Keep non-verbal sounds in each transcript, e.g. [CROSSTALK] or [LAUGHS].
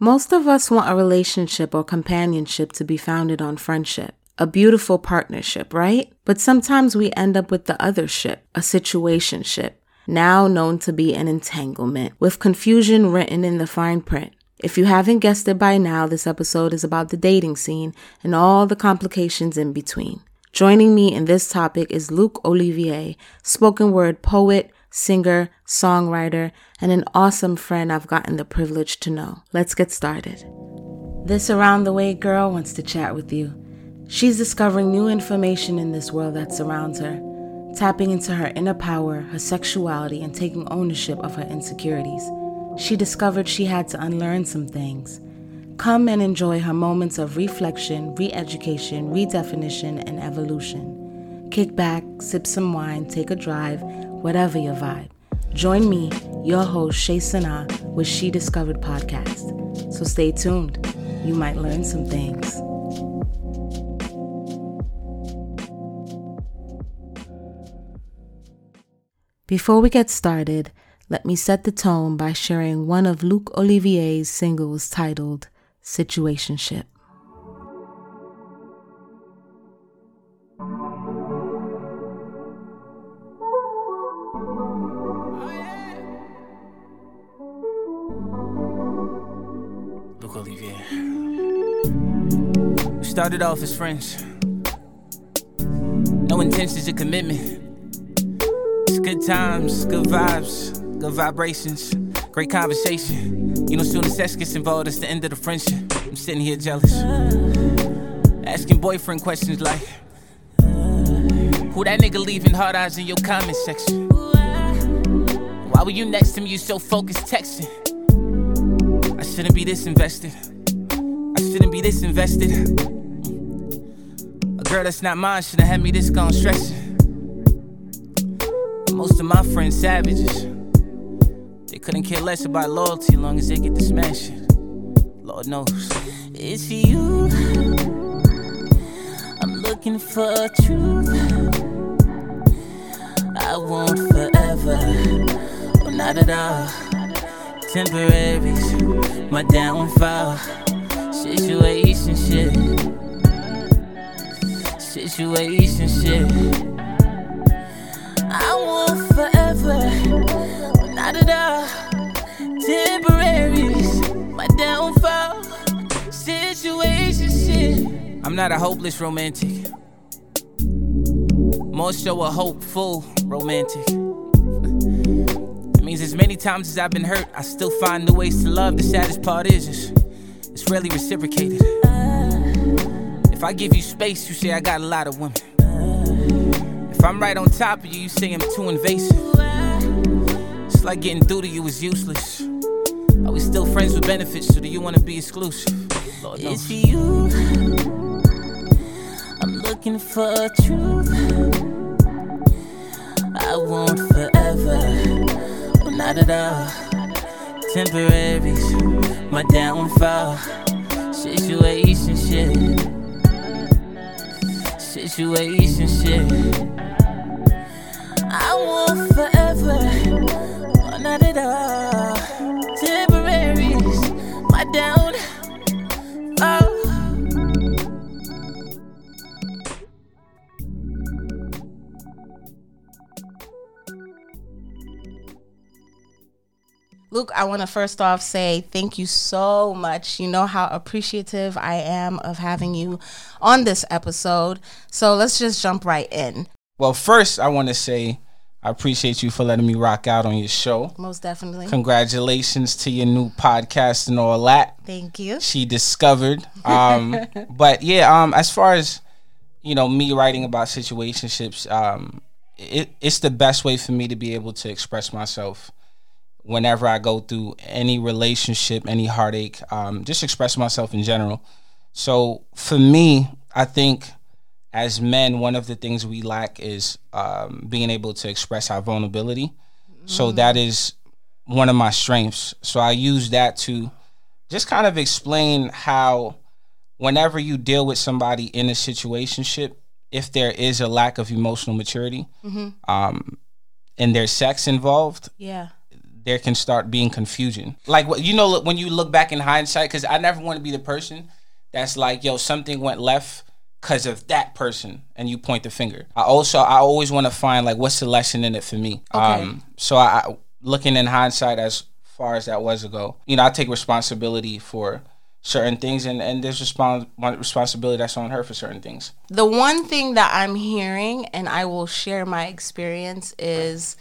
Most of us want a relationship or companionship to be founded on friendship, a beautiful partnership, right? But sometimes we end up with the other ship, a situationship, now known to be an entanglement, with confusion written in the fine print. If you haven't guessed it by now, this episode is about the dating scene and all the complications in between. Joining me in this topic is Luke Olivier, spoken word poet, singer, songwriter, and an awesome friend I've gotten the privilege to know. Let's get started. This around the way girl wants to chat with you. She's discovering new information in this world that surrounds her, tapping into her inner power, her sexuality, and taking ownership of her insecurities. She discovered she had to unlearn some things. Come and enjoy her moments of reflection, re education, redefinition, and evolution. Kick back, sip some wine, take a drive, whatever your vibe. Join me, your host, Shay Sana, with She Discovered podcast. So stay tuned. You might learn some things. Before we get started, let me set the tone by sharing one of Luke Olivier's singles titled Situationship. Started off as friends. No intentions of commitment. It's good times, good vibes, good vibrations, great conversation. You know, soon as sex gets involved, it's the end of the friendship. I'm sitting here jealous. Asking boyfriend questions like, Who that nigga leaving hard eyes in your comment section? Why were you next to me? You so focused texting. I shouldn't be this invested. Shouldn't be this invested. A girl, that's not mine, should've had me this gone stressing. Most of my friends savages. They couldn't care less about loyalty long as they get the smashing. Lord knows. It's you. I'm looking for truth. I want forever. Oh, not at all. Temporaries. My downfall. Situation shit situation shit. I want forever, but not at all. Temporaries, my downfall, situation shit. I'm not a hopeless romantic, more so a hopeful romantic. It means as many times as I've been hurt, I still find new ways to love. The saddest part is, it's, it's rarely reciprocated. If I give you space, you say I got a lot of women. If I'm right on top of you, you say I'm too invasive. It's like getting through to you is useless. Are we still friends with benefits, or do you wanna be exclusive? Lord knows. It's you. I'm looking for truth. I want forever, but not at all. Temporaries, my downfall, situation shit situation shit. I want forever, but not at all. Luke, I want to first off say thank you so much. You know how appreciative I am of having you on this episode. So let's just jump right in. Well, first, I want to say I appreciate you for letting me rock out on your show. Most definitely. Congratulations to your new podcast and all that. Thank you. She discovered. Um, [LAUGHS] but yeah, um, as far as you know, me writing about situationships, um, it, it's the best way for me to be able to express myself whenever I go through any relationship, any heartache, um, just express myself in general. So for me, I think as men, one of the things we lack is um, being able to express our vulnerability. Mm. So that is one of my strengths. So I use that to just kind of explain how whenever you deal with somebody in a situationship, if there is a lack of emotional maturity, mm-hmm. um, and there's sex involved, yeah, there can start being confusion. Like you know when you look back in hindsight, because I never want to be the person that's like, yo, something went left because of that person, and you point the finger. I also I always want to find like what's the lesson in it for me. Okay. Um, so I, I looking in hindsight as far as that was ago, you know, I take responsibility for certain things, and and there's respons- responsibility that's on her for certain things. The one thing that I'm hearing, and I will share my experience, is,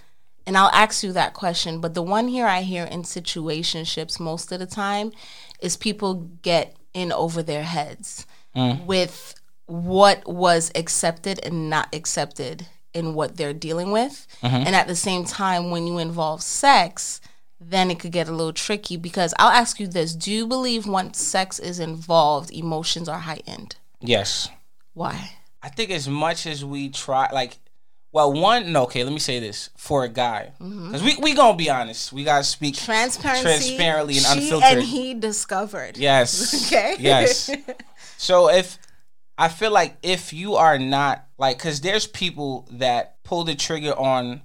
and I'll ask you that question, but the one here I hear in situationships most of the time is people get in over their heads mm. with what was accepted and not accepted in what they're dealing with. Mm-hmm. And at the same time, when you involve sex, then it could get a little tricky because I'll ask you this Do you believe once sex is involved, emotions are heightened? Yes. Why? I think as much as we try, like, well, one, no, okay, let me say this for a guy, because we we gonna be honest, we gotta speak Transparency. transparently and she unfiltered. and he discovered. Yes. [LAUGHS] Okay. Yes. [LAUGHS] So if I feel like if you are not like, because there's people that pull the trigger on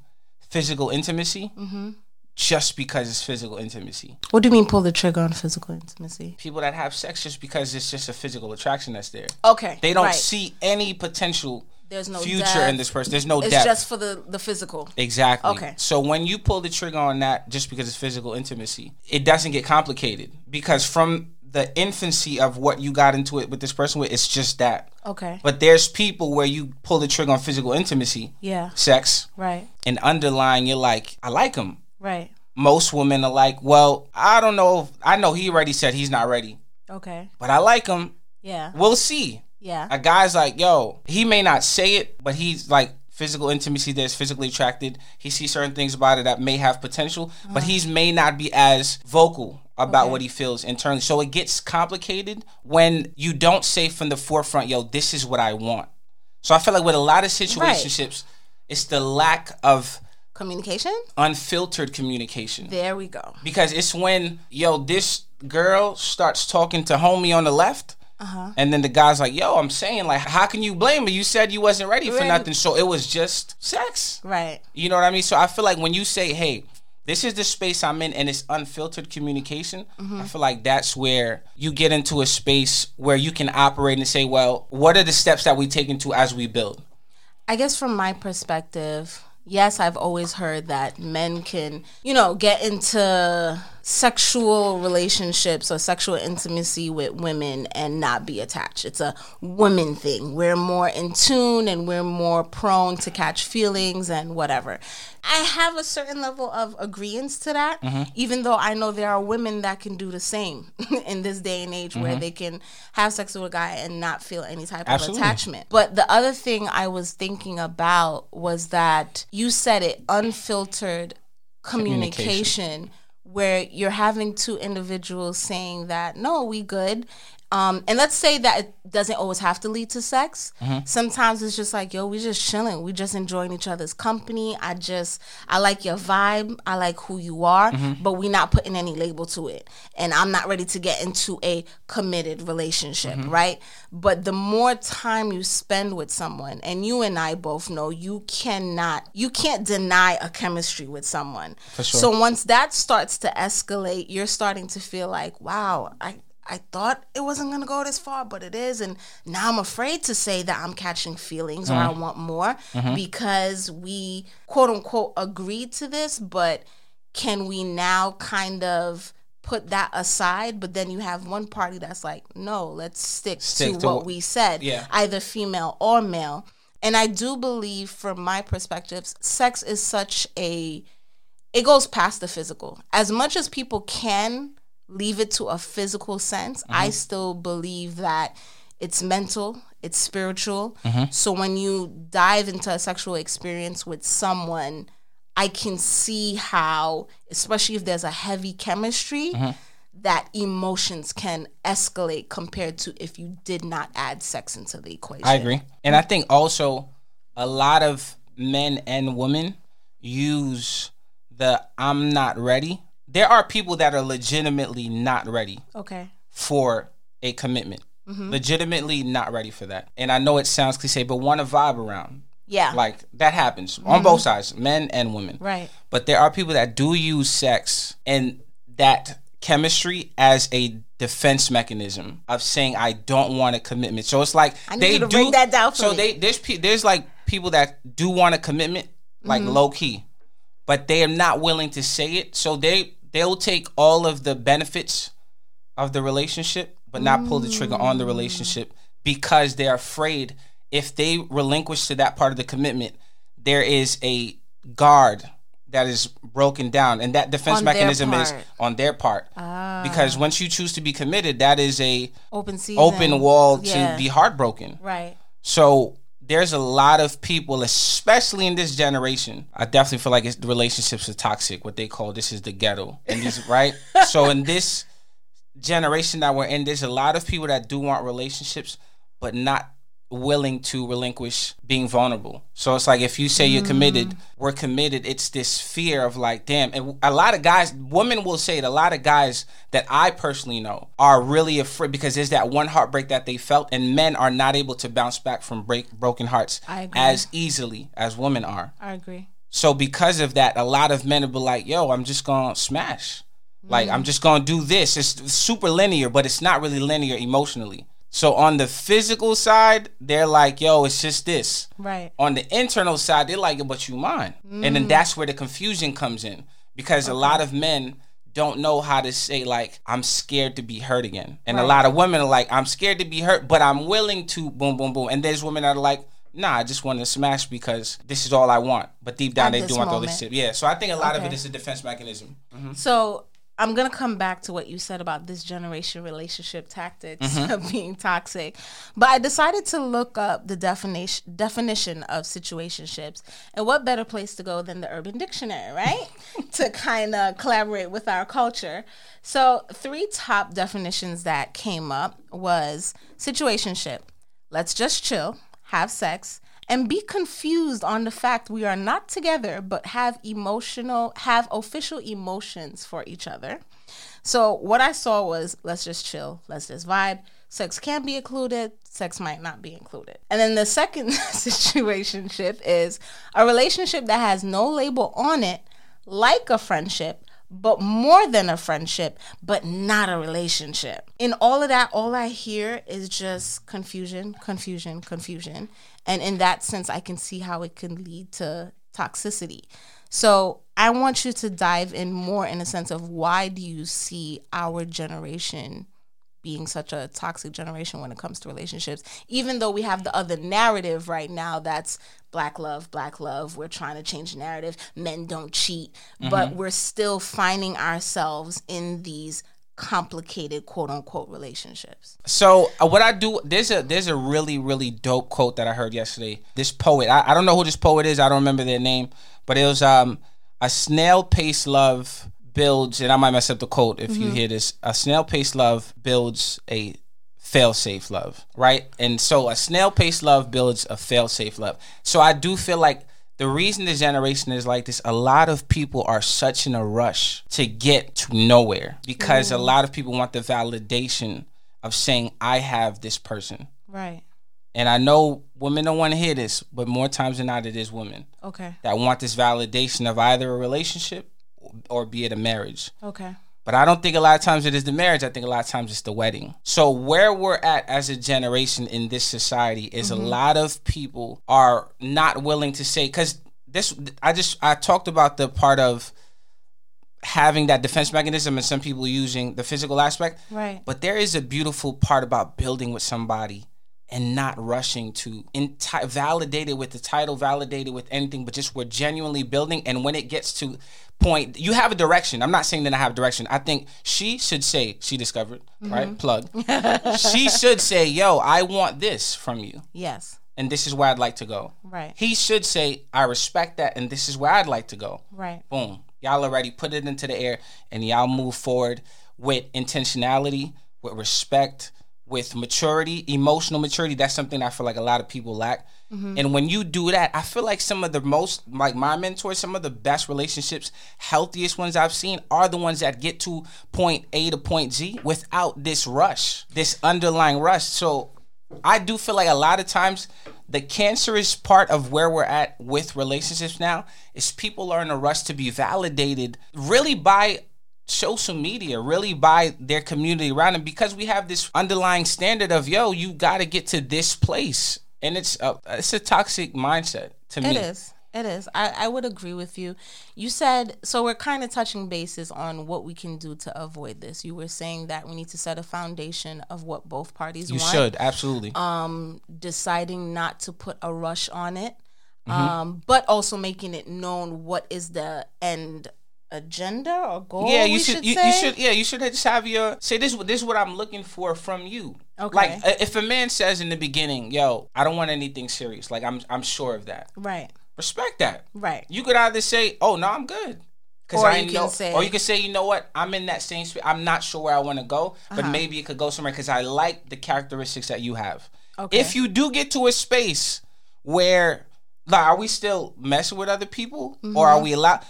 physical intimacy Mm-hmm. just because it's physical intimacy. What do you mean pull the trigger on physical intimacy? People that have sex just because it's just a physical attraction that's there. Okay. They don't right. see any potential There's no future depth. in this person. There's no It's depth. just for the the physical. Exactly. Okay. So when you pull the trigger on that just because it's physical intimacy, it doesn't get complicated because from the infancy of what you got into it with this person with, it's just that. Okay. But there's people where you pull the trigger on physical intimacy, Yeah. sex, Right. and underlying you're like, I like him. Right. Most women are like, well, I don't know. If, I know he already said he's not ready, Okay. but I like him. Yeah. We'll see. Yeah. A guy's like, yo, he may not say it, but he's like physical intimacy that's physically attracted. He sees certain things about it that may have potential, but he's may not be as vocal about Okay. what he feels internally. So it gets complicated when you don't say from the forefront, yo, this is what I want. So I feel like with a lot of situationships, it's the lack of Communication. unfiltered communication There we go. because it's when yo this girl starts talking to homie on the left Uh-huh. and then the guy's like yo i'm saying like how can you blame me you said you wasn't ready for Right. nothing so it was just sex Right. you know what i mean so i feel like when you say hey this is the space i'm in and it's unfiltered communication Mm-hmm. i feel like that's where you get into a space where you can operate and say well what are the steps that we take into as we build I guess from my perspective, yes, I've always heard that men can, you know, get into sexual relationships or sexual intimacy with women and not be attached. It's a women thing. We're more in tune and we're more prone to catch feelings and whatever. I have a certain level of agreement to that, mm-hmm. even though I know there are women that can do the same [LAUGHS] in this day and age where mm-hmm. they can have sex with a guy and not feel any type Absolutely. of attachment. But the other thing I was thinking about was that you said it unfiltered communication, where you're having two individuals saying that no, we good. Um, and let's say that it doesn't always have to lead to sex. Mm-hmm. Sometimes it's just like, yo, we just chilling. We just enjoying each other's company. I just, I like your vibe. I like who you are, mm-hmm. but we're not putting any label to it. And I'm not ready to get into a committed relationship, mm-hmm. right? But the more time you spend with someone, and you and I both know you cannot, you can't deny a chemistry with someone. For sure. So once that starts to escalate, you're starting to feel like, wow, I I thought it wasn't gonna go this far, but it is, and now I'm afraid to say that I'm catching feelings or I mm-hmm. want more mm-hmm. because we quote unquote agreed to this, but can we now kind of put that aside? But then you have one party that's like, no, let's stick, Stick to, to what what- we said, Yeah. either female or male. And I do believe, from my perspectives, sex is such a it goes past the physical. As much as people can leave it to a physical sense, I mm-hmm. still believe that it's mental, it's spiritual. Mm-hmm. So when you dive into a sexual experience with someone, I can see how, especially if there's a heavy chemistry, mm-hmm. that emotions can escalate compared to if you did not add sex into the equation. I agree. And I think also a lot of men and women use the I'm not ready. There are people that are legitimately not ready Okay. for a commitment. Legitimately not ready for that. And I know it sounds cliche, but want to vibe around. Yeah. Like that happens on both sides, men and women. Right. But there are people that do use sex and that chemistry as a defense mechanism of saying I don't want a commitment. So it's like I need they do that down for so me. they there's there's like people that do want a commitment like Mm-hmm. low key, but they are not willing to say it. So they they'll take all of the benefits of the relationship but not pull the trigger on the relationship because they're afraid if they relinquish to that part of the commitment there is a guard that is broken down and that defense On mechanism is on their part Ah. because once you choose to be committed that is a Open season. open wall to be heartbroken Right. so there's a lot of people, especially in this generation. I definitely feel like it's, the relationships are toxic. What they call this is the ghetto, and these [LAUGHS] right. so in this generation that we're in, there's a lot of people that do want relationships, but not willing to relinquish being vulnerable. So it's like if you say you're committed, mm. we're committed. It's this fear of like, damn. And a lot of guys, women will say it. A lot of guys that I personally know are really afraid because there's that one heartbreak that they felt, and men are not able to bounce back from break broken hearts as easily as women are. I agree. So because of that, a lot of men will be like, "Yo, I'm just gonna smash. Like I'm mm. just gonna do this. It's super linear, but it's not really linear emotionally." So on the physical side, they're like, "Yo, it's just this." Right. On the internal side, they're like, it, "But you mine," and then mm. that's where the confusion comes in because a lot of men don't know how to say like I'm scared to be hurt again, and a lot of women are like I'm scared to be hurt, but I'm willing to boom boom boom, and there's women that are like. Nah, I just want to smash because this is all I want. But deep down, At they do want all this shit. Yeah, so I think a lot of it is a defense mechanism. Mm-hmm. So I'm gonna come back to what you said about this generation relationship tactics Mm-hmm. of being toxic, but I decided to look up the definition definition of situationships, and what better place to go than the Urban Dictionary, right? [LAUGHS] to kind of collaborate with our culture. So three top definitions that came up was situationship. Let's just chill, have sex, and be confused on the fact we are not together but have emotional have official emotions for each other. So what I saw was let's just chill, let's just vibe. Sex can be included, sex might not be included. And then the second [LAUGHS] situationship is a relationship that has no label on it, like a friendship, but more than a friendship, but not a relationship. In all of that, all I hear is just confusion, confusion, confusion. And in that sense, I can see how it can lead to toxicity. So I want you to dive in more in a sense of why do you see our generation being such a toxic generation when it comes to relationships, even though we have the other narrative right now that's black love, black love. We're trying to change the narrative. Men don't cheat, but mm-hmm. we're still finding ourselves in these complicated quote unquote relationships. So uh, what I do there's a there's a really really dope quote that I heard yesterday. This poet, I, I don't know who this poet is. I don't remember their name, but it was um a snail pace love builds, and I might mess up the quote if you hear this. A snail pace love builds a fail safe love, right? And so a snail pace love builds a fail safe love. So I do feel like the reason the generation is like this, a lot of people are such in a rush to get to nowhere because a mm-hmm. lot of people want the validation of saying, I have this person. Right. And I know women don't want to hear this, but more times than not, it is women Okay. that want this validation of either a relationship or be it a marriage. Okay. But I don't think a lot of times it is the marriage. I think a lot of times it's the wedding. So where we're at as a generation in this society is a mm-hmm. lot of people are not willing to say because this. I just I talked about the part of having that defense mechanism and some people using the physical aspect. Right. But there is a beautiful part about building with somebody and not rushing to enti- validate it with the title, validate it with anything, but just we're genuinely building. And when it gets to point, you have a direction. I'm not saying that I have direction. I think she should say she discovered, mm-hmm. right? Plug. [LAUGHS] she should say, "Yo, I want this from you." Yes. And this is where I'd like to go. Right. He should say, I respect that, and this is where I'd like to go. Right. Boom. Y'all already put it into the air and y'all move forward with intentionality, with respect, with maturity, emotional maturity. That's something I feel like a lot of people lack. Mm-hmm. And when you do that, I feel like some of the most, like my mentors, some of the best relationships, healthiest ones I've seen are the ones that get to point A to point Z without this rush, this underlying rush. So I do feel like a lot of times the cancerous part of where we're at with relationships now is people are in a rush to be validated really by social media really by their community around them because we have this underlying standard of yo you got to get to this place and it's a, it's a toxic mindset to me It is. It is. I, I would agree with you. You said so. We're kind of touching bases on what we can do to avoid this. You were saying that we need to set a foundation of what both parties you want. should absolutely Um, deciding not to put a rush on it, Mm-hmm. um, but also making it known what is the end agenda or goal. yeah you should, should you, you should yeah you should just have your say this what this is what i'm looking for from you Okay. like if a man says in the beginning yo i don't want anything serious like i'm i'm sure of that Right. respect that Right. you could either say oh no i'm good Cause Or I you can know, say- or you can say, you know what, I'm in that same space. I'm not sure where I want to go, but Uh-huh. maybe it could go somewhere because I like the characteristics that you have. Okay. If you do get to a space where, like, are we still messing with other people, or Mm-hmm. are we allowed?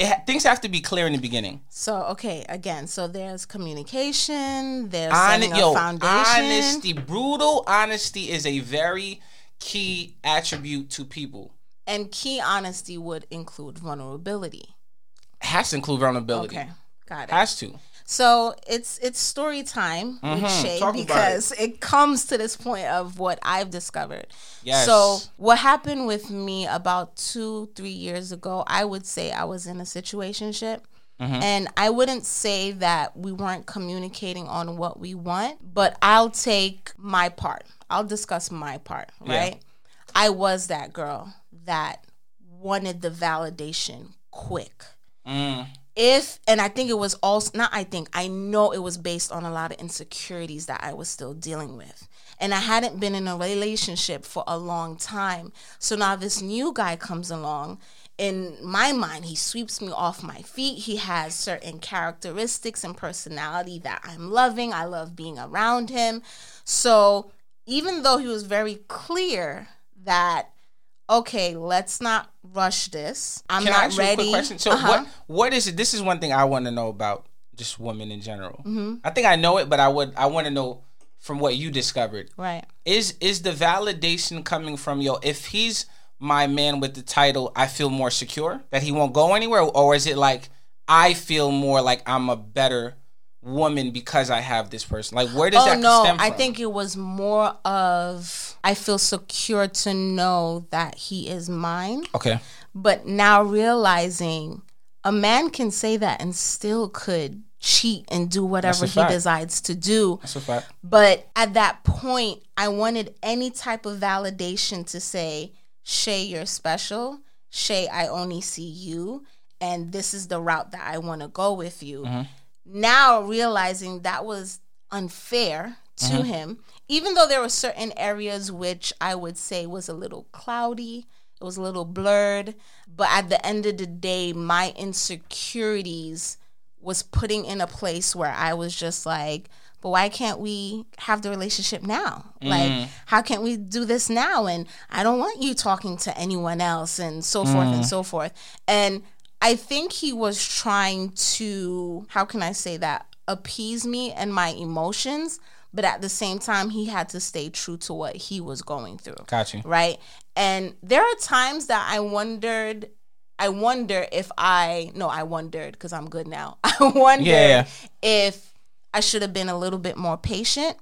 It, things have to be clear in the beginning. So okay, again, so there's communication. There's Hon- setting yo, foundation. honesty, brutal honesty is a very key attribute to people. and key honesty would include vulnerability. Has to include vulnerability. Okay, got it. Has to. So it's it's story time with Mhm, Shay talk because it. comes to this point of what I've discovered. Yes. So what happened with me about two three years ago? I would say I was in a situationship. Mm-hmm. And I wouldn't say that we weren't communicating on what we want, but I'll take my part. I'll discuss my part, Yeah. right? I was that girl that wanted the validation quick Mm. If and i think it was also not i think i know it was based on a lot of insecurities that i was still dealing with. And i hadn't been in a relationship for a long time. So now this new guy comes along. In my mind he sweeps me off my feet. He has certain characteristics and personality that i'm loving. I love being around him. So even though he was very clear that okay let's not rush this i'm Can I not ask you a ready quick question? So Uh-huh. what what is it? This is one thing I want to know about just women in general. Mm-hmm. I think I know it, but I would I want to know from what you discovered. right Is is the validation coming from yo? If he's my man with the title, I feel more secure that he won't go anywhere, or is it like I feel more like I'm a better woman because I have this person? Like where does oh that no stem from? i think it was more of i feel secure to know that he is mine okay. but now realizing a man can say that and still could cheat and do whatever he decides to do That's a fact. but at that point i wanted any type of validation to say shay you're special shay i only see you and this is the route that i want to go with you mm-hmm. Now realizing that was unfair to mm-hmm. him even though there were certain areas which i would say was a little cloudy it was a little blurred but at the end of the day my insecurities was putting in a place where i was just like but why can't we have the relationship now? Like mm. how can't we do this now? And i don't want you talking to anyone else and so forth and mm. so forth. And I think he was trying to, how can I say that, appease me and my emotions, but at the same time, he had to stay true to what he was going through. Gotcha. Right. And there are times that I wondered, I wonder if I, no, I wondered because I'm good now. [LAUGHS] I wondered Yeah, yeah. if I should have been a little bit more patient.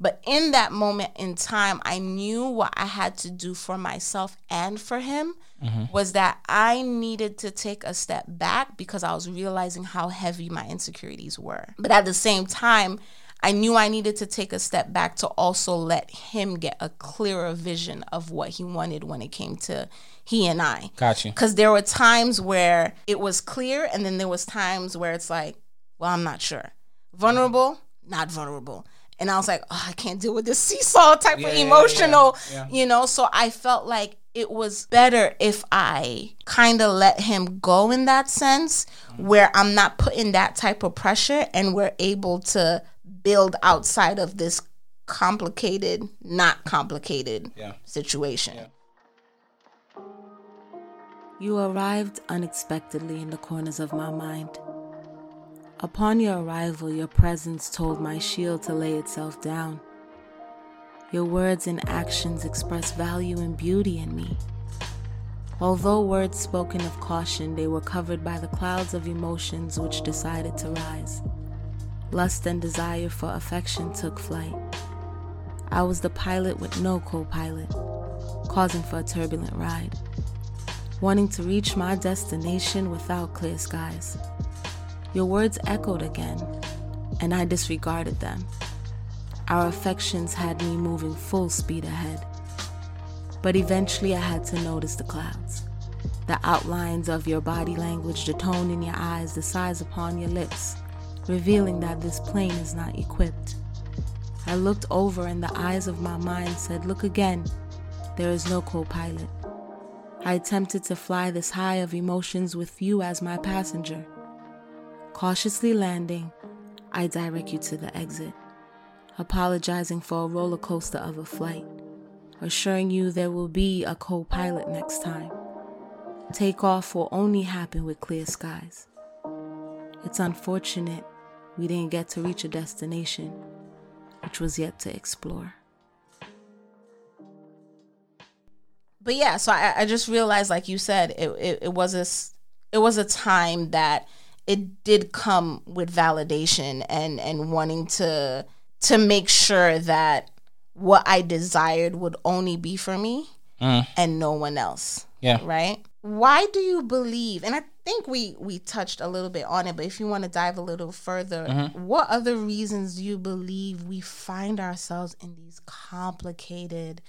But in that moment in time, I knew what I had to do for myself and for him mm-hmm. was that I needed to take a step back because I was realizing how heavy my insecurities were. But at the same time, I knew I needed to take a step back to also let him get a clearer vision of what he wanted when it came to he and I. Got you. Because there were times where it was clear, and then there was times where it's like, well, I'm not sure. Vulnerable, not vulnerable. And I was like, oh, I can't deal with this seesaw type Yeah, of yeah, yeah, emotional, yeah. you know. So I felt like it was better if I kind of let him go in that sense, mm-hmm. where I'm not putting that type of pressure, and we're able to build outside of this complicated, not complicated Yeah. situation. Yeah. You arrived unexpectedly in the corners of my mind. Upon your arrival, your presence told my shield to lay itself down. Your words and actions express value and beauty in me. Although words spoken of caution, they were covered by the clouds of emotions which decided to rise. Lust and desire for affection took flight. I was the pilot with no co pilot, causing for a turbulent ride, wanting to reach my destination without clear skies. Your words echoed again, and I disregarded them. Our affections had me moving full speed ahead. But eventually I had to notice the clouds, the outlines of your body language, the tone in your eyes, the size upon your lips, revealing that this plane is not equipped. I looked over, and the eyes of my mind said, Look again, there is no co pilot. I attempted to fly this high of emotions with you as my passenger. Cautiously landing, I direct you to the exit, apologizing for a roller coaster of a flight assuring you there will be a co pilot next time. Takeoff will only happen with clear skies. It's unfortunate we didn't get to reach a destination, which was yet to explore. But yeah, so I, I just realized, like you said, it, it, it was a it was a time that it did come with validation and and wanting to to make sure that what I desired would only be for me mm. and no one else. Yeah. Right? Why do you believe and I think we we touched a little bit on it, but if you want to dive a little further, mm-hmm. what other reasons do you believe we find ourselves in these complicated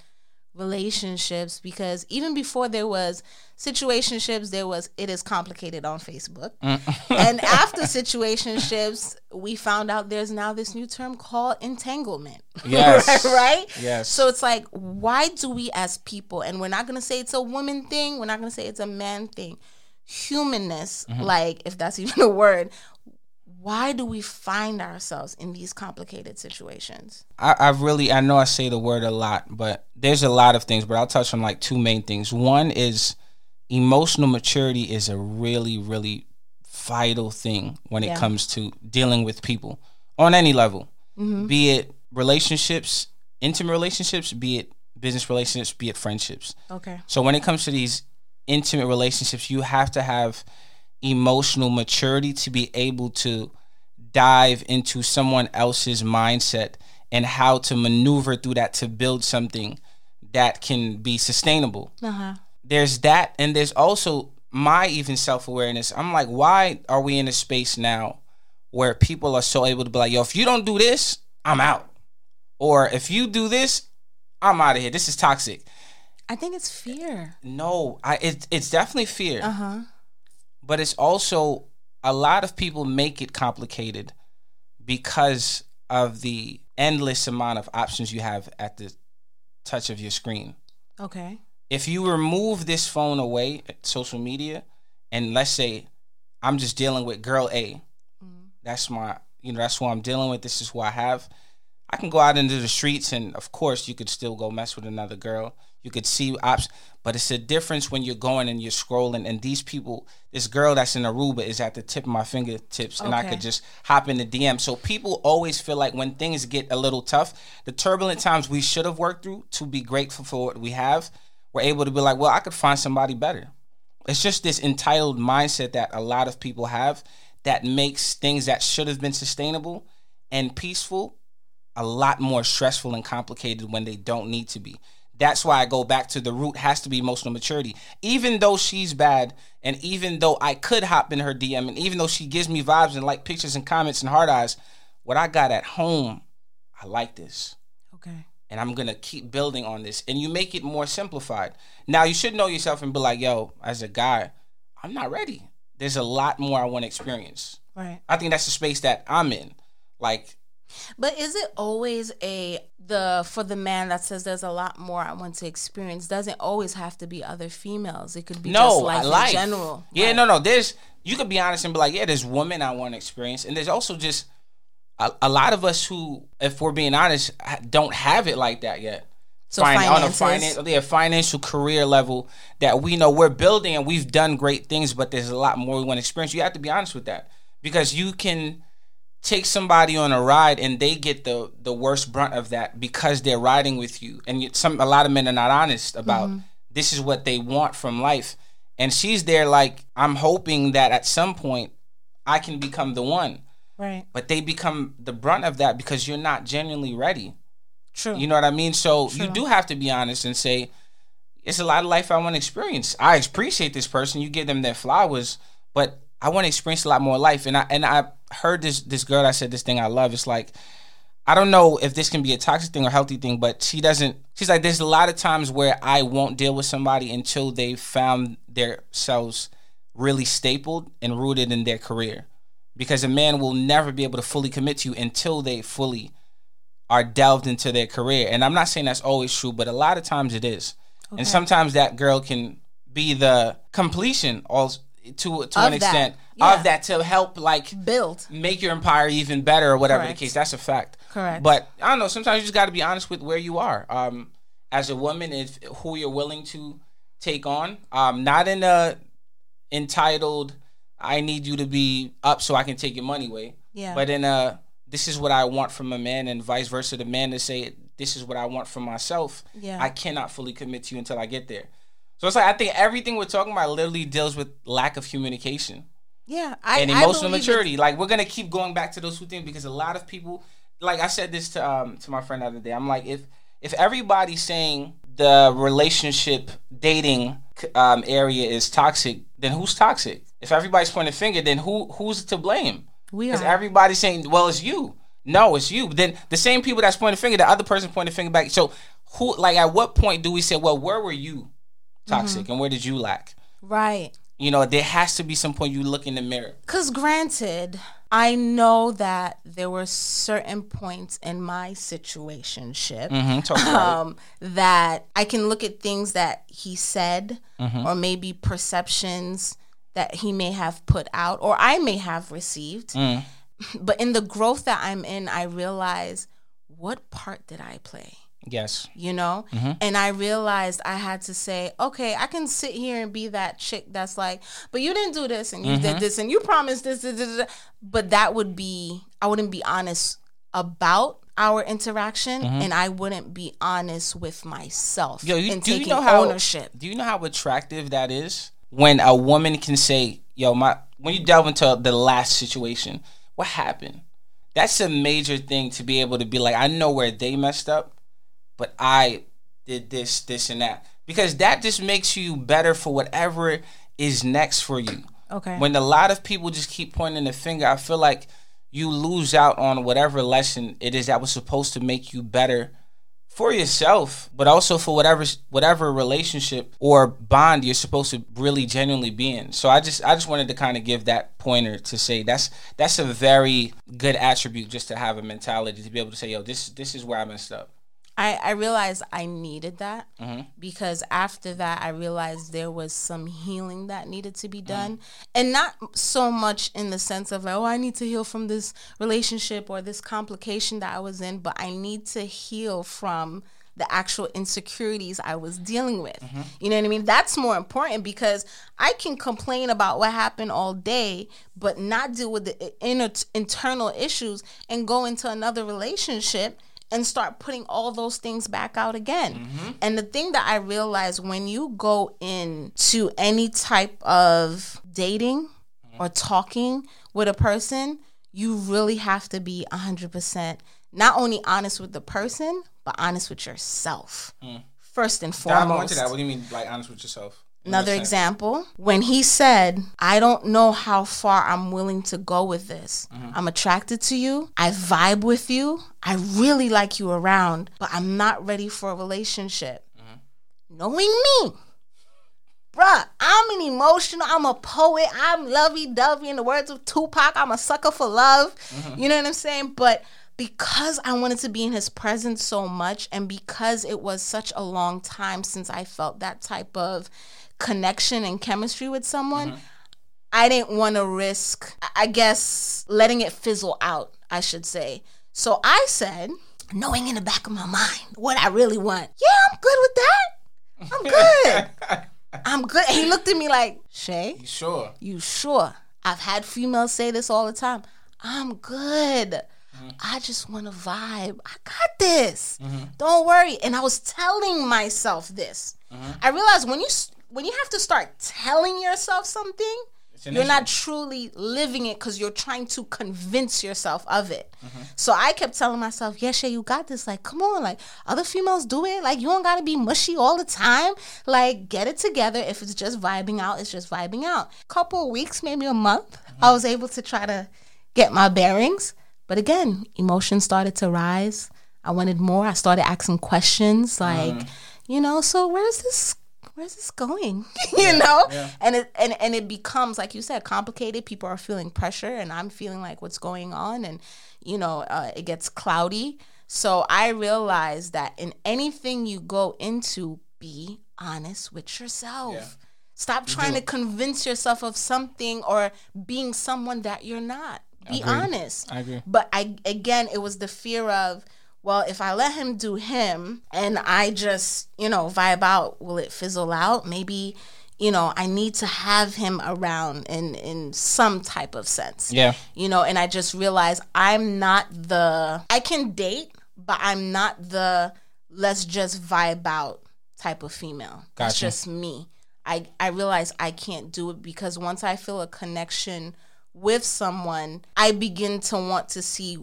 relationships because even before there was situationships there was it is complicated on facebook. Mm. [LAUGHS] and after situationships we found out there's now this new term called entanglement. [LAUGHS] Yes. Right? Yes. So it's like why do we as people and we're not going to say it's a woman thing we're not going to say it's a man thing humanness mm-hmm. like if that's [LAUGHS] even a word why do we find ourselves in these complicated situations? I, I really, I know I say the word a lot, but there's a lot of things, but I'll touch on like two main things. One is emotional maturity is a really, really vital thing when yeah. it comes to dealing with people on any level, mm-hmm. be it relationships, intimate relationships, be it business relationships, be it friendships. Okay. So when it comes to these intimate relationships, you have to have emotional maturity to be able to dive into someone else's mindset and how to maneuver through that to build something that can be sustainable. Uh-huh. There's that, and there's also my even self awareness. I'm like, why are we in a space now where people are so able to be like, yo, if you don't do this, I'm out. Or if you do this, I'm out of here. This is toxic. I think it's fear. No, I it, it's definitely fear. Uh huh but it's also a lot of people make it complicated because of the endless amount of options you have at the touch of your screen. Okay. If you remove this phone away, social media, and let's say I'm just dealing with girl A, mm-hmm. that's my, you know, that's who I'm dealing with. This is who I have. I can go out into the streets, and of course, you could still go mess with another girl. You could see options, but it's a difference when you're going and you're scrolling. And these people, this girl that's in Aruba is at the tip of my fingertips, and I could just hop in the DM. So people always feel like when things get a little tough, the turbulent times we should have worked through to be grateful for what we have, we're able to be like, well, I could find somebody better. It's just this entitled mindset that a lot of people have that makes things that should have been sustainable and peaceful a lot more stressful and complicated when they don't need to be. That's why I go back to the root has to be emotional maturity. Even though she's bad, and even though I could hop in her DM, and even though she gives me vibes and like pictures and comments and hard eyes, what I got at home, I like this. Okay. And I'm gonna keep building on this. And you make it more simplified. Now you should know yourself and be like, yo, as a guy, I'm not ready. There's a lot more I want to experience. Right. I think that's the space that I'm in. Like but is it always a the for the man that says there's a lot more I want to experience? Doesn't always have to be other females. It could be no, just life, life. in general. Yeah, no, no. There's you could be honest and be like, yeah, there's women I want to experience, and there's also just a, a lot of us who, if we're being honest, don't have it like that yet. So Fin- on a finance, yeah, financial career level that we know we're building and we've done great things, but there's a lot more we want to experience. You have to be honest with that because you can take somebody on a ride and they get the the worst brunt of that because they're riding with you. And some a lot of men are not honest about mm-hmm. this is what they want from life. And she's there like i'm hoping that at some point i can become the one. Right. but they become the brunt of that because you're not genuinely ready. True. you know what i mean? So you do have to be honest and say it's a lot of life i want to experience. I appreciate this person. You give them their flowers but i want to experience a lot more life. And i and i heard this this girl that said this thing i love it's like I don't know if this can be a toxic thing or healthy thing, but she doesn't. She's like, there's a lot of times where I won't deal with somebody until they found themselves really stapled and rooted in their career, because a man will never be able to fully commit to you until they fully are delved into their career. And I'm not saying that's always true, but a lot of times it is. And sometimes that girl can be the completion, also to to an Of that, extent yeah. of that to help like Build. make your empire even better or whatever Correct. the case. That's a fact. Correct. But I don't know. Sometimes you just got to be honest with where you are. Um, as a woman, if who you're willing to take on, um, not in a entitled. I need you to be up so I can take your money away. Yeah. But in a this is what I want from a man, and vice versa. The man to say this is what I want from myself. Yeah. I cannot fully commit to you until I get there. So it's like I think everything we're talking about literally deals with lack of communication Yeah. I, and emotional believe maturity. Like we're gonna keep going back to those two things because a lot of people, like I said this to um to my friend the other day. I'm like, if if everybody's saying the relationship dating um area is toxic, then who's toxic? If everybody's pointing a finger, then who who's to blame? We Because everybody's saying, well, it's you. No, it's you. Then the same people that's pointing a finger, the other person pointing a finger back. So who like at what point do we say, well, where were you toxic Mm-hmm. and where did you lack? right. You know, there has to be some point you look in the mirror. Because granted, I know that there were certain points in my situationship Mm-hmm. Talk about it. um, that I can look at things that he said Mm-hmm. or maybe perceptions that he may have put out or I may have received. Mm. But in the growth that I'm in, I realize what part did I play? Yes. you know Mm-hmm. and i realized i had to say okay i can sit here and be that chick that's like but you didn't do this and you Mm-hmm. did this and you promised this, this, this, this." but that would be i wouldn't be honest about our interaction and i wouldn't be honest with myself Mm-hmm. Yo, you, in do you know how ownership Do you know how attractive that is when a woman can say, "Yo, my," when you delve into the last situation, what happened? That's a major thing to be able to be like, I know where they messed up, but I did this, this, and that because that just makes you better for whatever is next for you. okay When a lot of people just keep pointing the finger, I feel like you lose out on whatever lesson it is that was supposed to make you better for yourself, but also for whatever whatever relationship or bond you're supposed to really genuinely be in. So I just I just wanted to kind of give that pointer to say that's that's a very good attribute just to have a mentality to be able to say, yo, this this is where I messed up. I, I realized I needed that Mm-hmm. because after that, I realized there was some healing that needed to Mm-hmm. be done. And not so much in the sense of like, oh, I need to heal from this relationship or this complication that I was in, but I need to heal from the actual insecurities I was dealing with. Mm-hmm. You know what I mean? That's more important because I can complain about what happened all day, but not deal with the inner internal issues and go into another relationship and start putting all those things back out again. Mm-hmm. And the thing that I realized when you go into any type of dating or mm-hmm. talking with a person, you really have to be 100% not only honest with the person, but honest with yourself. Mm. First and foremost. Dive more into that. What do you mean, like honest with yourself? Another example, when he said, I don't know how far I'm willing to go with this. Mm-hmm. I'm attracted to you. I vibe with you. I really like you around, but I'm not ready for a relationship. Mm-hmm. Knowing me, bruh, I'm an emotional, I'm a poet, I'm lovey dovey. In the words of Tupac, I'm a sucker for love. Mm-hmm. You know what I'm saying? But because I wanted to be in his presence so much, and because it was such a long time since I felt that type of connection and chemistry with someone, mm-hmm. I didn't want to risk, I- guess, letting it fizzle out, I should say. So I said, knowing in the back of my mind what I really want, yeah, I'm good with that. I'm good. [LAUGHS] I'm good. And he looked at me like, Shay, You sure? you sure? I've had females say this all the time. I'm good. Mm-hmm. I just want to vibe. I got this. Mm-hmm. Don't worry. And I was telling myself this. I realized when you when you have to start telling yourself something, you're not truly living it because you're trying to convince yourself of it. So I kept telling myself, "Yeah, Shay, you got this. Like, come on, like other females do it. Like, you don't gotta be mushy all the time. Like, get it together. If it's just vibing out, it's just vibing out. A couple of weeks, maybe a month, I was able to try to get my bearings. But again, emotions started to rise. I wanted more. I started asking questions like, you know, so where's this where's this going? [LAUGHS] you know? And it and, and it becomes, like you said, complicated. People are feeling pressure and I'm feeling like what's going on and you know, uh, it gets cloudy. So I realized that in anything you go into, be honest with yourself. Stop trying to convince yourself of something or being someone that you're not. Be honest. I agree. But I again, it was the fear of, well, if I let him do him and I just, you know, vibe out, will it fizzle out? Maybe, you know, I need to have him around in in some type of sense. Yeah. You know, and I just realized I'm not the I can date, but I'm not the let's just vibe out type of female. That's Gotcha. just me. I I realize I can't do it because once I feel a connection with someone, I begin to want to see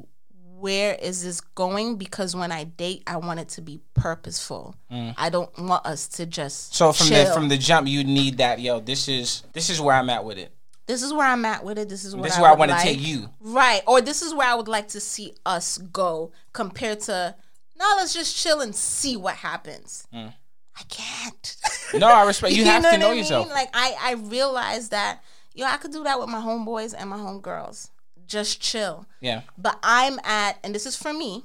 where is this going because when I date, I want it to be purposeful. I don't want us to just Mm. So from chill. the from the jump, you need that. Yo, this is this is where I'm at with it. this is where I'm at with it. This is what This is I where I want to like. take you. Right. Or this is where I would like to see us go compared to now let's just chill and see what happens. Mm. I can't. No, I respect. [LAUGHS] You, have to what know I mean? yourself. Like I, I realized that yo, I could do that with my homeboys and my homegirls. Just chill. Yeah. But I'm at, and this is for me,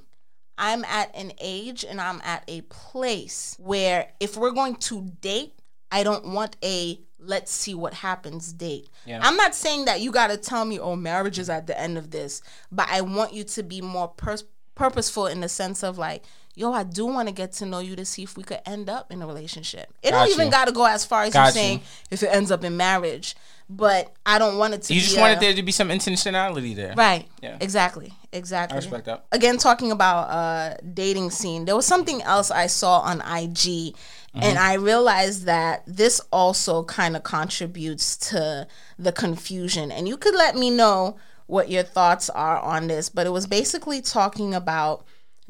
I'm at an age and I'm at a place where if we're going to date, I don't want a let's see what happens date. Yeah. I'm not saying that you got to tell me, oh, marriage is at the end of this, but I want you to be more pers- purposeful in the sense of like, yo, I do want to get to know you to see if we could end up in a relationship. It Got don't even got to go as far as Got you you. saying if it ends up in marriage, but I don't want it to You be just a- wanted there to be some intentionality there. Right. Yeah. Exactly. Exactly. I respect that. Again, talking about uh dating scene, there was something else I saw on IG, and I realized that this also kind of contributes to the confusion. And you could let me know what your thoughts are on this, but it was basically talking about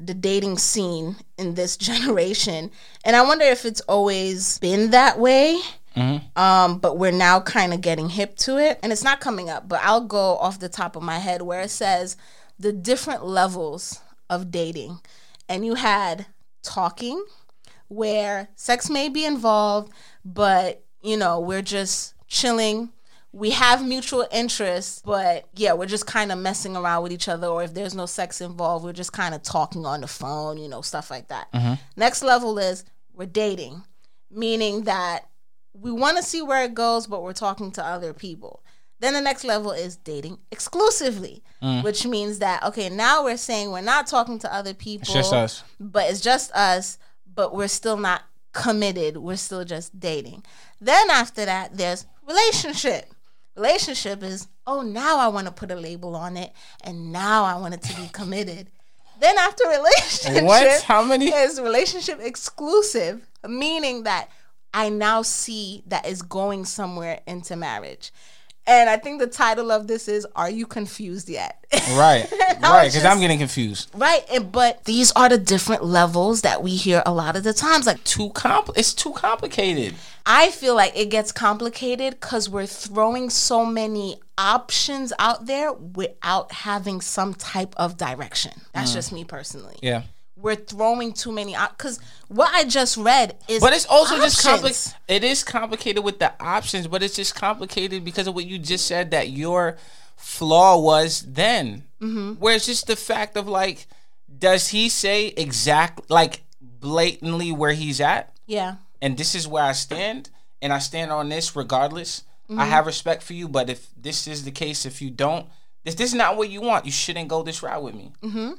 the dating scene in this [LAUGHS] generation. And I wonder if it's always been that way um, but we're now kind of getting hip to it. And it's not coming up, but I'll go off the top of my head where it says the different levels of dating. And you had talking, where sex may be involved, but you know, we're just chilling. We have mutual interests, but yeah, we're just kind of messing around with each other. Or if there's no sex involved, we're just kind of talking on the phone, you know, stuff like that. Mm-hmm. Next level is we're dating, meaning that we want to see where it goes, but we're talking to other people. Then the next level is dating exclusively, mm. which means that okay, now we're saying we're not talking to other people, It's just us. but it's just us, but we're still not committed. We're still just dating. Then after that, there's relationship. Relationship is oh now I want to put a label on it, and now I want it to be committed. Then after relationship, What? [LAUGHS] How many? is relationship exclusive, meaning that I now see that is going somewhere into marriage. And I think the title of this is Are You Confused Yet? [LAUGHS] Right. Right. Because I'm getting confused. right. And, but these are the different levels that we hear a lot of the times. Like, Too compl. It's too complicated. I feel like it gets complicated because we're throwing so many options out there without having some type of direction. That's just me personally. Mm. Yeah. We're throwing too many because what I just read is. But it's also just complicated. It is complicated with the options, but it's just complicated because of what you just said that your flaw was then. Mm-hmm. Where it's just the fact of like, does he say exact like blatantly where he's at, Yeah. and this is where I stand, and I stand on this regardless. Mm-hmm. I have respect for you, but if this is the case, if you don't, if this is not what you want, you shouldn't go this route with me. Mm-hmm.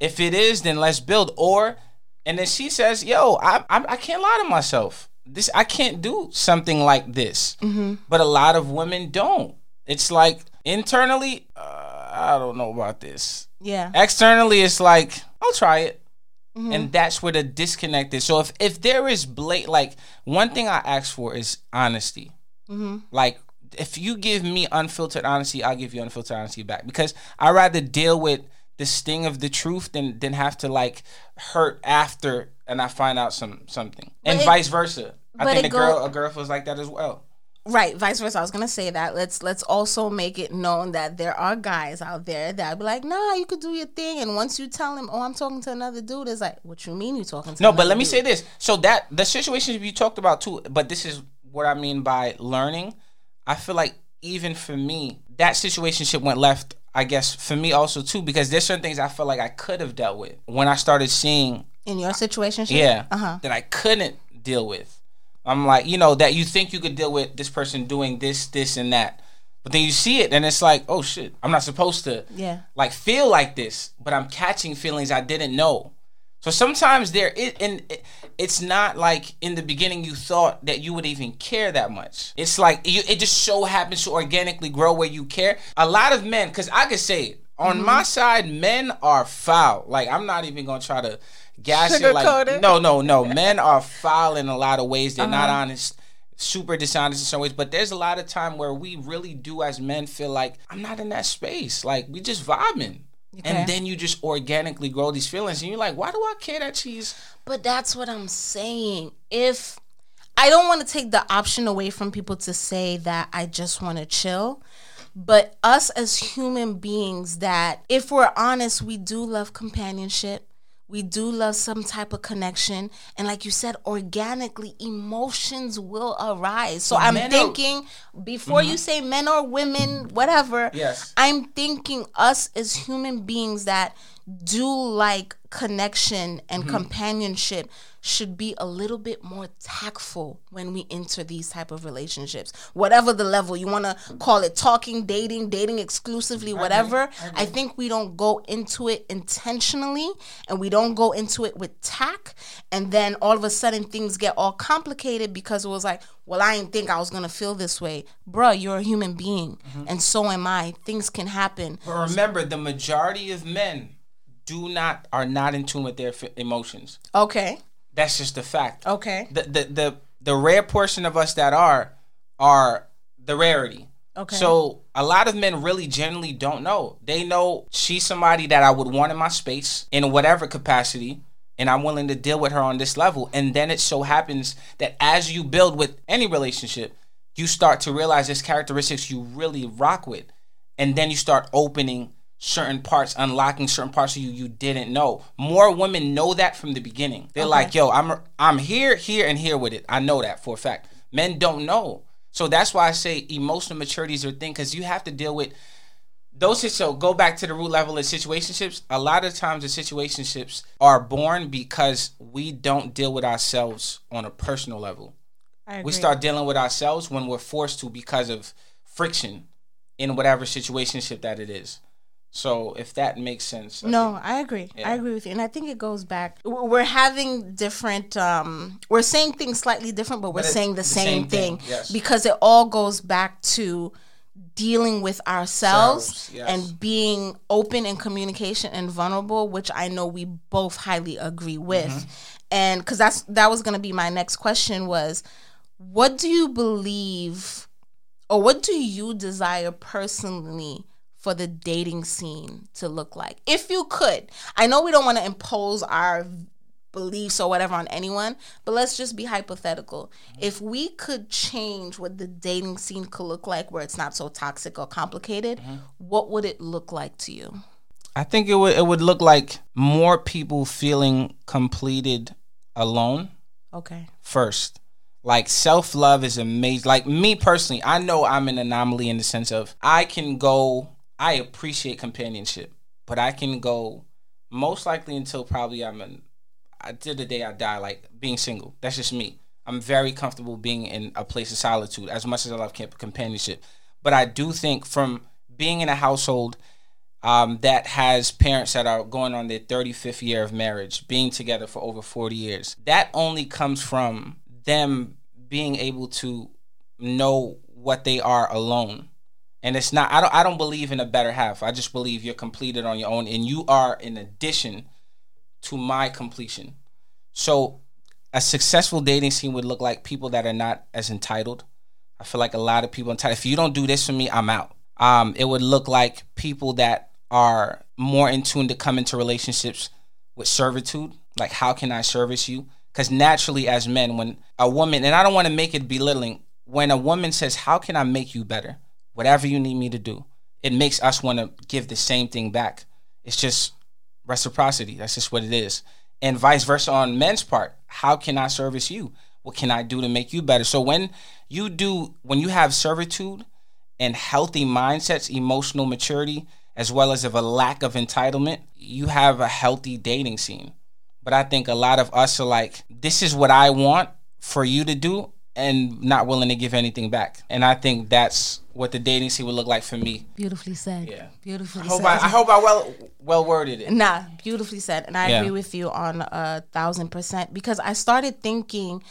If it is, then let's build. Or, and then she says, "Yo, I I, I can't lie to myself. This I can't do something like this." Mm-hmm. But a lot of women don't. It's like internally, uh, I don't know about this. Yeah. Externally, it's like I'll try it, Mm-hmm. and that's where the disconnect is. So if if there is blat like one thing I ask for is honesty. Mm-hmm. Like if you give me unfiltered honesty, I'll give you unfiltered honesty back because I rather deal with the sting of the truth than than have to like hurt after and I find out some something, and it- vice versa. I think a girl go- a girl feels like that as well. Right, vice versa. I was gonna say that. Let's let's also make it known that there are guys out there that be like, nah, you could do your thing, and once you tell him, oh, I'm talking to another dude, it's like, what you mean you talking to? No, but let me say this. So that the situations you talked about too, but this is what I mean by learning. I feel like even for me, that situationship went left. I guess for me also too, because there's certain things I felt like I could have dealt with when I started seeing, in your situation, yeah, uh-huh. that I couldn't deal with. I'm like, you know, that you think you could deal with this person doing this, this, and that, but then you see it, and it's like, oh shit, I'm not supposed to Yeah. like feel like this, but I'm catching feelings I didn't know. So sometimes there is, and it's not like in the beginning you thought that you would even care that much. It's like you, it just so happens to organically grow where you care. A lot of men, because I could say it on mm-hmm. my side, men are foul. Like I'm not even gonna try to gas it. Like no, no, no. men are foul in a lot of ways. They're not uh-huh. honest super dishonest in some ways, but there's a lot of time where we really do as men feel like I'm not in that space. Like we just vibing. Okay. And then you just organically grow these feelings and you're like, why do I care that she's But that's what I'm saying. If I don't want to take the option away from people to say that I just want to chill, but us as human beings, that if we're honest, we do love companionship. We do love some type of connection. And like you said, organically, emotions will arise. So I'm men thinking, before you mm-hmm. say men or women, whatever, Yes. I'm thinking us as human beings that do like connection and Mm-hmm. companionship should be a little bit more tactful when we enter these type of relationships. Whatever the level you want to call it talking dating dating exclusively whatever I, think we don't go into it intentionally and we don't go into it with tact. And then all of a sudden things get all complicated because it was like well i didn't think i was gonna feel this way. Bruh you're a human being. Mm-hmm. and so am i. Things can happen. But remember, the majority of men do not are not in tune with their f- emotions. okay That's just a fact. okay The, the the the rare portion of us that are are the rarity. Okay. So a lot of men really generally don't know. They know she's somebody that I would want in my space in whatever capacity, and I'm willing to deal with her on this level. And then it so happens that as you build with any relationship, you start to realize there's characteristics you really rock with, and then you start opening certain parts, unlocking certain parts of you you didn't know. More women know that from the beginning. They're like, "Yo, I'm I'm here, here, and here with it. I know that for a fact." Men don't know. So that's why I say emotional maturity is your thing because you have to deal with those. So go back to the root level of situationships. A lot of times, the situationships are born because we don't deal with ourselves on a personal level. We start dealing with ourselves when we're forced to because of friction in whatever situationship that it is. So if that makes sense, I No, think- I agree. Yeah. I agree with you, and I think it goes back. We're having different. um We're saying things slightly different, but we're But saying the, the same, same thing, thing, yes. because it all goes back to dealing with ourselves Selves, yes. and being open in communication and vulnerable, which I know we both highly agree with. Mm-hmm. And because that's that was going to be my next question was, what do you believe, or what do you desire personally? For the dating scene to look like if you could i know we don't want to impose our beliefs or whatever on anyone but let's just be hypothetical if we could change what the dating scene could look like where it's not so toxic or complicated mm-hmm. what would it look like to you I think it would it would look like more people feeling completed alone okay first. Like self love is amazing. Like me personally, I know I'm an anomaly in the sense of I can go. I appreciate companionship, but I can go most likely until probably I'm an until the day I die. Like being single. That's just me. I'm very comfortable being in a place of solitude as much as I love companionship. But I do think from being in a household um, that has parents that are going on their 35th year of marriage, being together for over 40 years. That only comes from them being able to know what they are alone And it's not I don't I don't believe in a better half. I just believe you're completed on your own and you are in addition to my completion. So a successful dating scene would look like people that are not as entitled. I feel like a lot of people entitled. If you don't do this for me, I'm out. Um, it would look like people that are more in tune to come into relationships with servitude. Like, how can I service you? Because naturally, as men, when a woman, and I don't want to make it belittling, when a woman says, How can I make you better? Whatever you need me to do, it makes us want to give the same thing back. It's just reciprocity. That's just what it is. And vice versa on men's part. How can I service you? What can I do to make you better? So when you do, when you have servitude and healthy mindsets, emotional maturity, as well as of a lack of entitlement, you have a healthy dating scene. But I think a lot of us are like, this is what I want for you to do, and not willing to give anything back. And I think that's what the dating scene would look like for me. Beautifully said. Yeah. Beautifully I hope said. I, I hope I well well worded it. Nah, beautifully said. And I Yeah. agree with you on a thousand percent because I started thinking,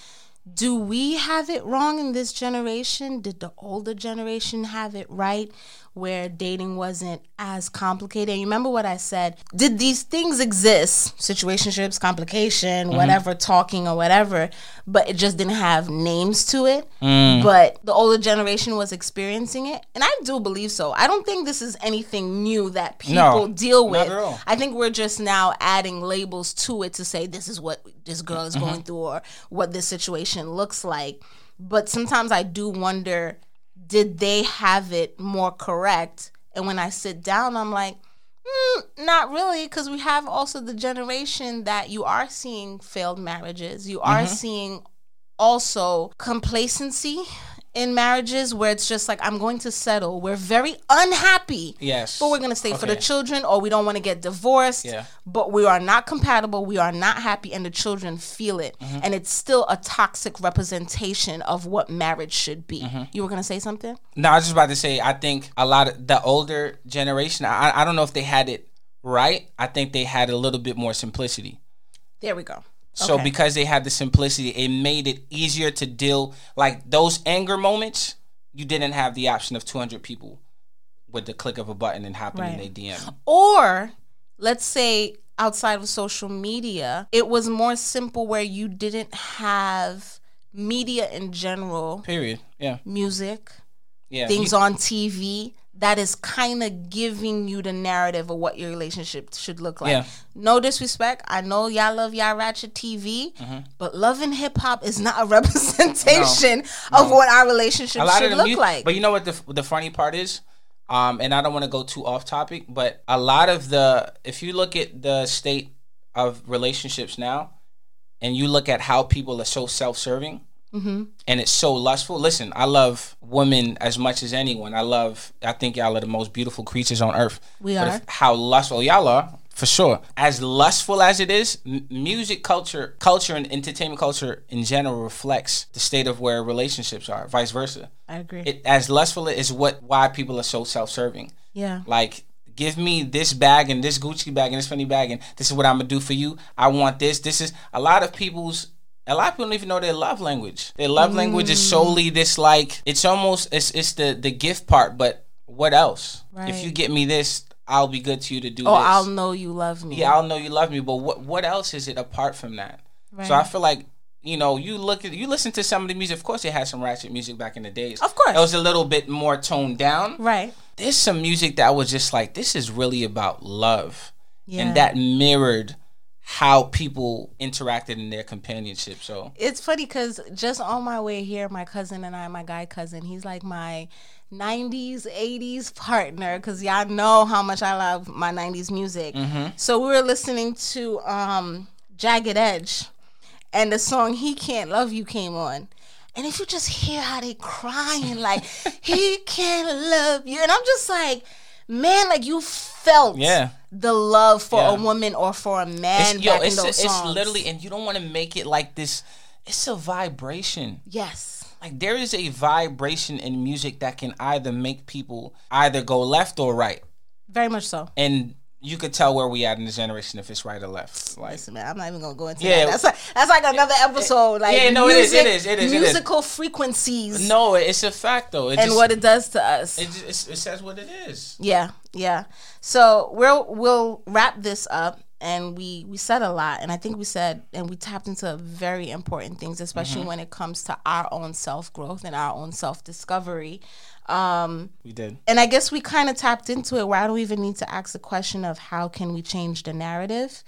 do we have it wrong in this generation? Did the older generation have it right where dating wasn't as complicated? And you remember what I said? Did these things exist? Situationships, complication, whatever, talking or whatever, but it just didn't have names to it. But the older generation was experiencing it. And I do believe so. I don't think this is anything new that people No, deal with. I think we're just now adding labels to it to say this is what this girl is Mm-hmm. going through or what this situation looks like. But sometimes I do wonder did they have it more correct? And when I sit down, I'm like, mm, not really, because we have also the generation that you are seeing failed marriages. You are Mm-hmm. seeing also complacency in marriages where it's just like I'm going to settle. We're very unhappy. Yes. But we're gonna stay for the children or we don't want to get divorced. Yeah. But we are not compatible, we are not happy, and the children feel it. Mm-hmm. And it's still a toxic representation of what marriage should be. Mm-hmm. You were gonna say something? No, I was just about to say. I think a lot of the older generation. I I don't know if they had it right. I think they had a little bit more simplicity. There we go. So Okay. because they had the simplicity, it made it easier to deal. Like those anger moments, you didn't have the option of 200 people with the click of a button and hopping in their DM. Or let's say outside of social media, it was more simple where you didn't have media in general, Period. Yeah. music, Yeah. things on TV that is kind of giving you the narrative of what your relationship should look like. Yeah. No disrespect. I know y'all love y'all ratchet TV, Mm-hmm. but love and hip hop is not a [LAUGHS] representation of what our relationship should look mu- like. But you know what the the funny part is, um, and I don't want to go too off topic, but a lot of the if you look at the state of relationships now, and you look at how people are so self serving. Mm-hmm. And it's so lustful. Listen, I love women as much as anyone. I love. I think y'all are the most beautiful creatures on earth. We are. how lustful y'all are, for sure. As lustful as it is, m- music culture, culture, and entertainment culture in general reflects the state of where relationships are. Vice versa I agree. it as lustful is what why people are so self-serving yeah. like give me this bag and this gucci bag and this Fendi bag and this is what i'm gonna do for you i want this this is a lot of people's a lot of people don't even know their love language their love language is solely mm. this like it's almost it's it's the the gift part but what else if you get me this i'll be good to you to do Oh, this I'll know you love me. yeah, I'll know you love me, but what what else is it apart from that? So I feel like you know, you look at you listen to some of the music. Of course, it had some ratchet music back in the days. Of course. it was a little bit more toned down. Right. There's some music that was just like this is really about love, Yeah. and that mirrored how people interacted in their companionship. So it's funny because just on my way here, my cousin and I, my guy cousin, he's like my 90s, 80s partner because y'all know how much I love my 90s music. So we were listening to um, Jagged Edge, and the song He Can't Love You came on. And if you just hear how they crying, like, [LAUGHS] he can't love you. And I'm just like, man, like you felt Yeah. The love for a woman or for a man it's, yo, it's it's literally, and you don't want to make it like this. It's a vibration. Yes. Like there is a vibration in music that can either make people either go left or right. Very much so. and you could tell where we at in the generation if it's right or left. Like, Listen, man, I'm not even gonna go into Yeah. that. That's like, that's like another episode. Like Yeah, no, it is, it is, it is, it is. musical frequencies no, it's a fact though. It and just, what it does to us. it, just, it says what it is. Yeah, yeah. So we'll we'll wrap this up, and we we said a lot, and I think we said and we tapped into very important things, especially Mm-hmm. when it comes to our own self growth and our own self discovery. Um, We did. and I guess we kind of tapped into it where I don't even need to ask the question of how can we change the narrative,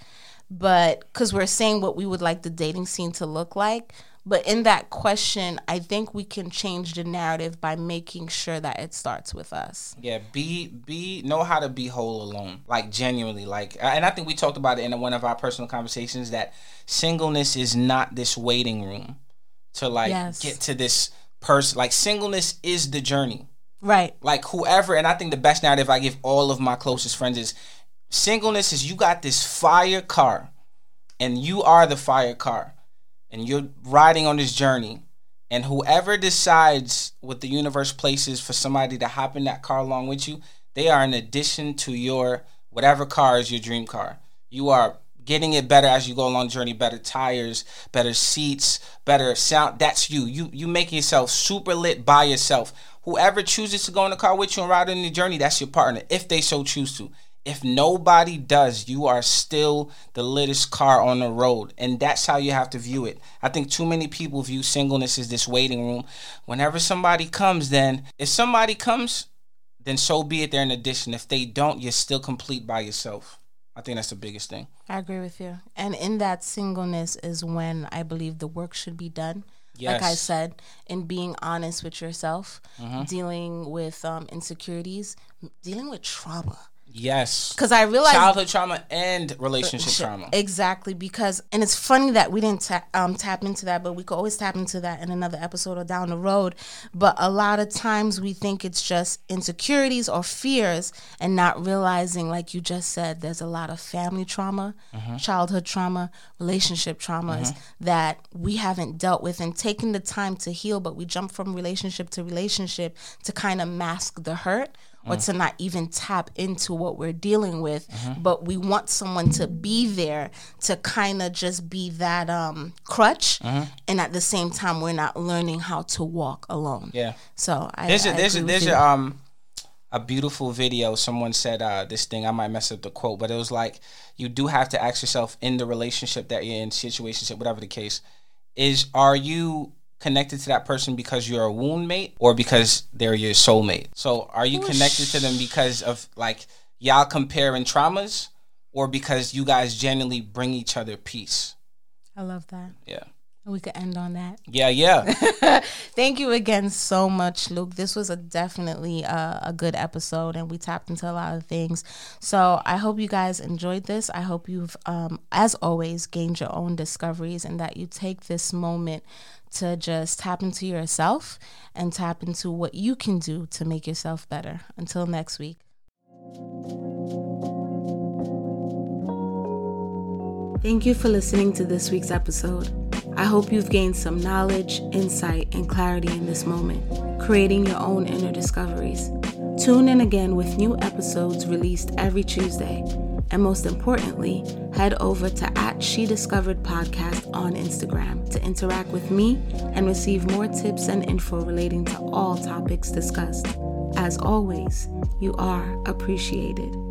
but because we're saying what we would like the dating scene to look like. But in that question, I think we can change the narrative by making sure that it starts with us. Yeah, be be know how to be whole alone, like genuinely, like, and I think we talked about it in one of our personal conversations that singleness is not this waiting room to like Yes. get to this person. Like singleness is the journey. Right. Like whoever, and I think the best narrative I give all of my closest friends is singleness is you got this fire car, and you are the fire car, and you're riding on this journey. And whoever decides what the universe places for somebody to hop in that car along with you, they are an addition to your whatever car is your dream car. You are getting it better as you go along the journey, better tires, better seats, better sound. That's you. You you making yourself super lit by yourself. Whoever chooses to go in the car with you and ride on the journey, that's your partner, if they so choose to. If nobody does, you are still the littest car on the road. And that's how you have to view it. I think too many people view singleness as this waiting room. Whenever somebody comes, then if somebody comes, then so be it. They're an addition. If they don't, you're still complete by yourself. I think that's the biggest thing. I agree with you. And in that singleness is when I believe the work should be done. Like I said, in being honest with yourself, Mm-hmm. dealing with um, insecurities, dealing with trauma. Yes. Because I realized Childhood trauma and relationship trauma. Exactly, because and it's funny that we didn't ta- um, tap into that, but we could always tap into that in another episode or down the road. But a lot of times we think it's just insecurities or fears, and not realizing, like you just said, there's a lot of family trauma, childhood trauma, relationship traumas that we haven't dealt with and taken the time to heal. But we jump from relationship to relationship to kind of mask the hurt or to not even tap into what we're dealing with but we want someone to be there to kind of just be that um crutch and at the same time we're not learning how to walk alone Yeah. so i There's a there's a there's a um a beautiful video. Someone said uh, this thing. I might mess up the quote, but it was like you do have to ask yourself in the relationship that you're in, situationship, whatever the case, is are you connected to that person because you're a wound mate or because they're your soulmate? So are you connected to them because of like y'all comparing traumas or because you guys genuinely bring each other peace? i love that Yeah. we could end on that Yeah, yeah. [LAUGHS] thank you again so much luke this was a definitely uh, a good episode and we tapped into a lot of things so i hope you guys enjoyed this i hope you've um, as always gained your own discoveries and that you take this moment to just tap into yourself and tap into what you can do to make yourself better until next week Thank you for listening to this week's episode. I hope you've gained some knowledge, insight, and clarity in this moment, creating your own inner discoveries. Tune in again with new episodes released every Tuesday. And most importantly, head over to at She Discovered Podcast on Instagram to interact with me and receive more tips and info relating to all topics discussed. As always, you are appreciated.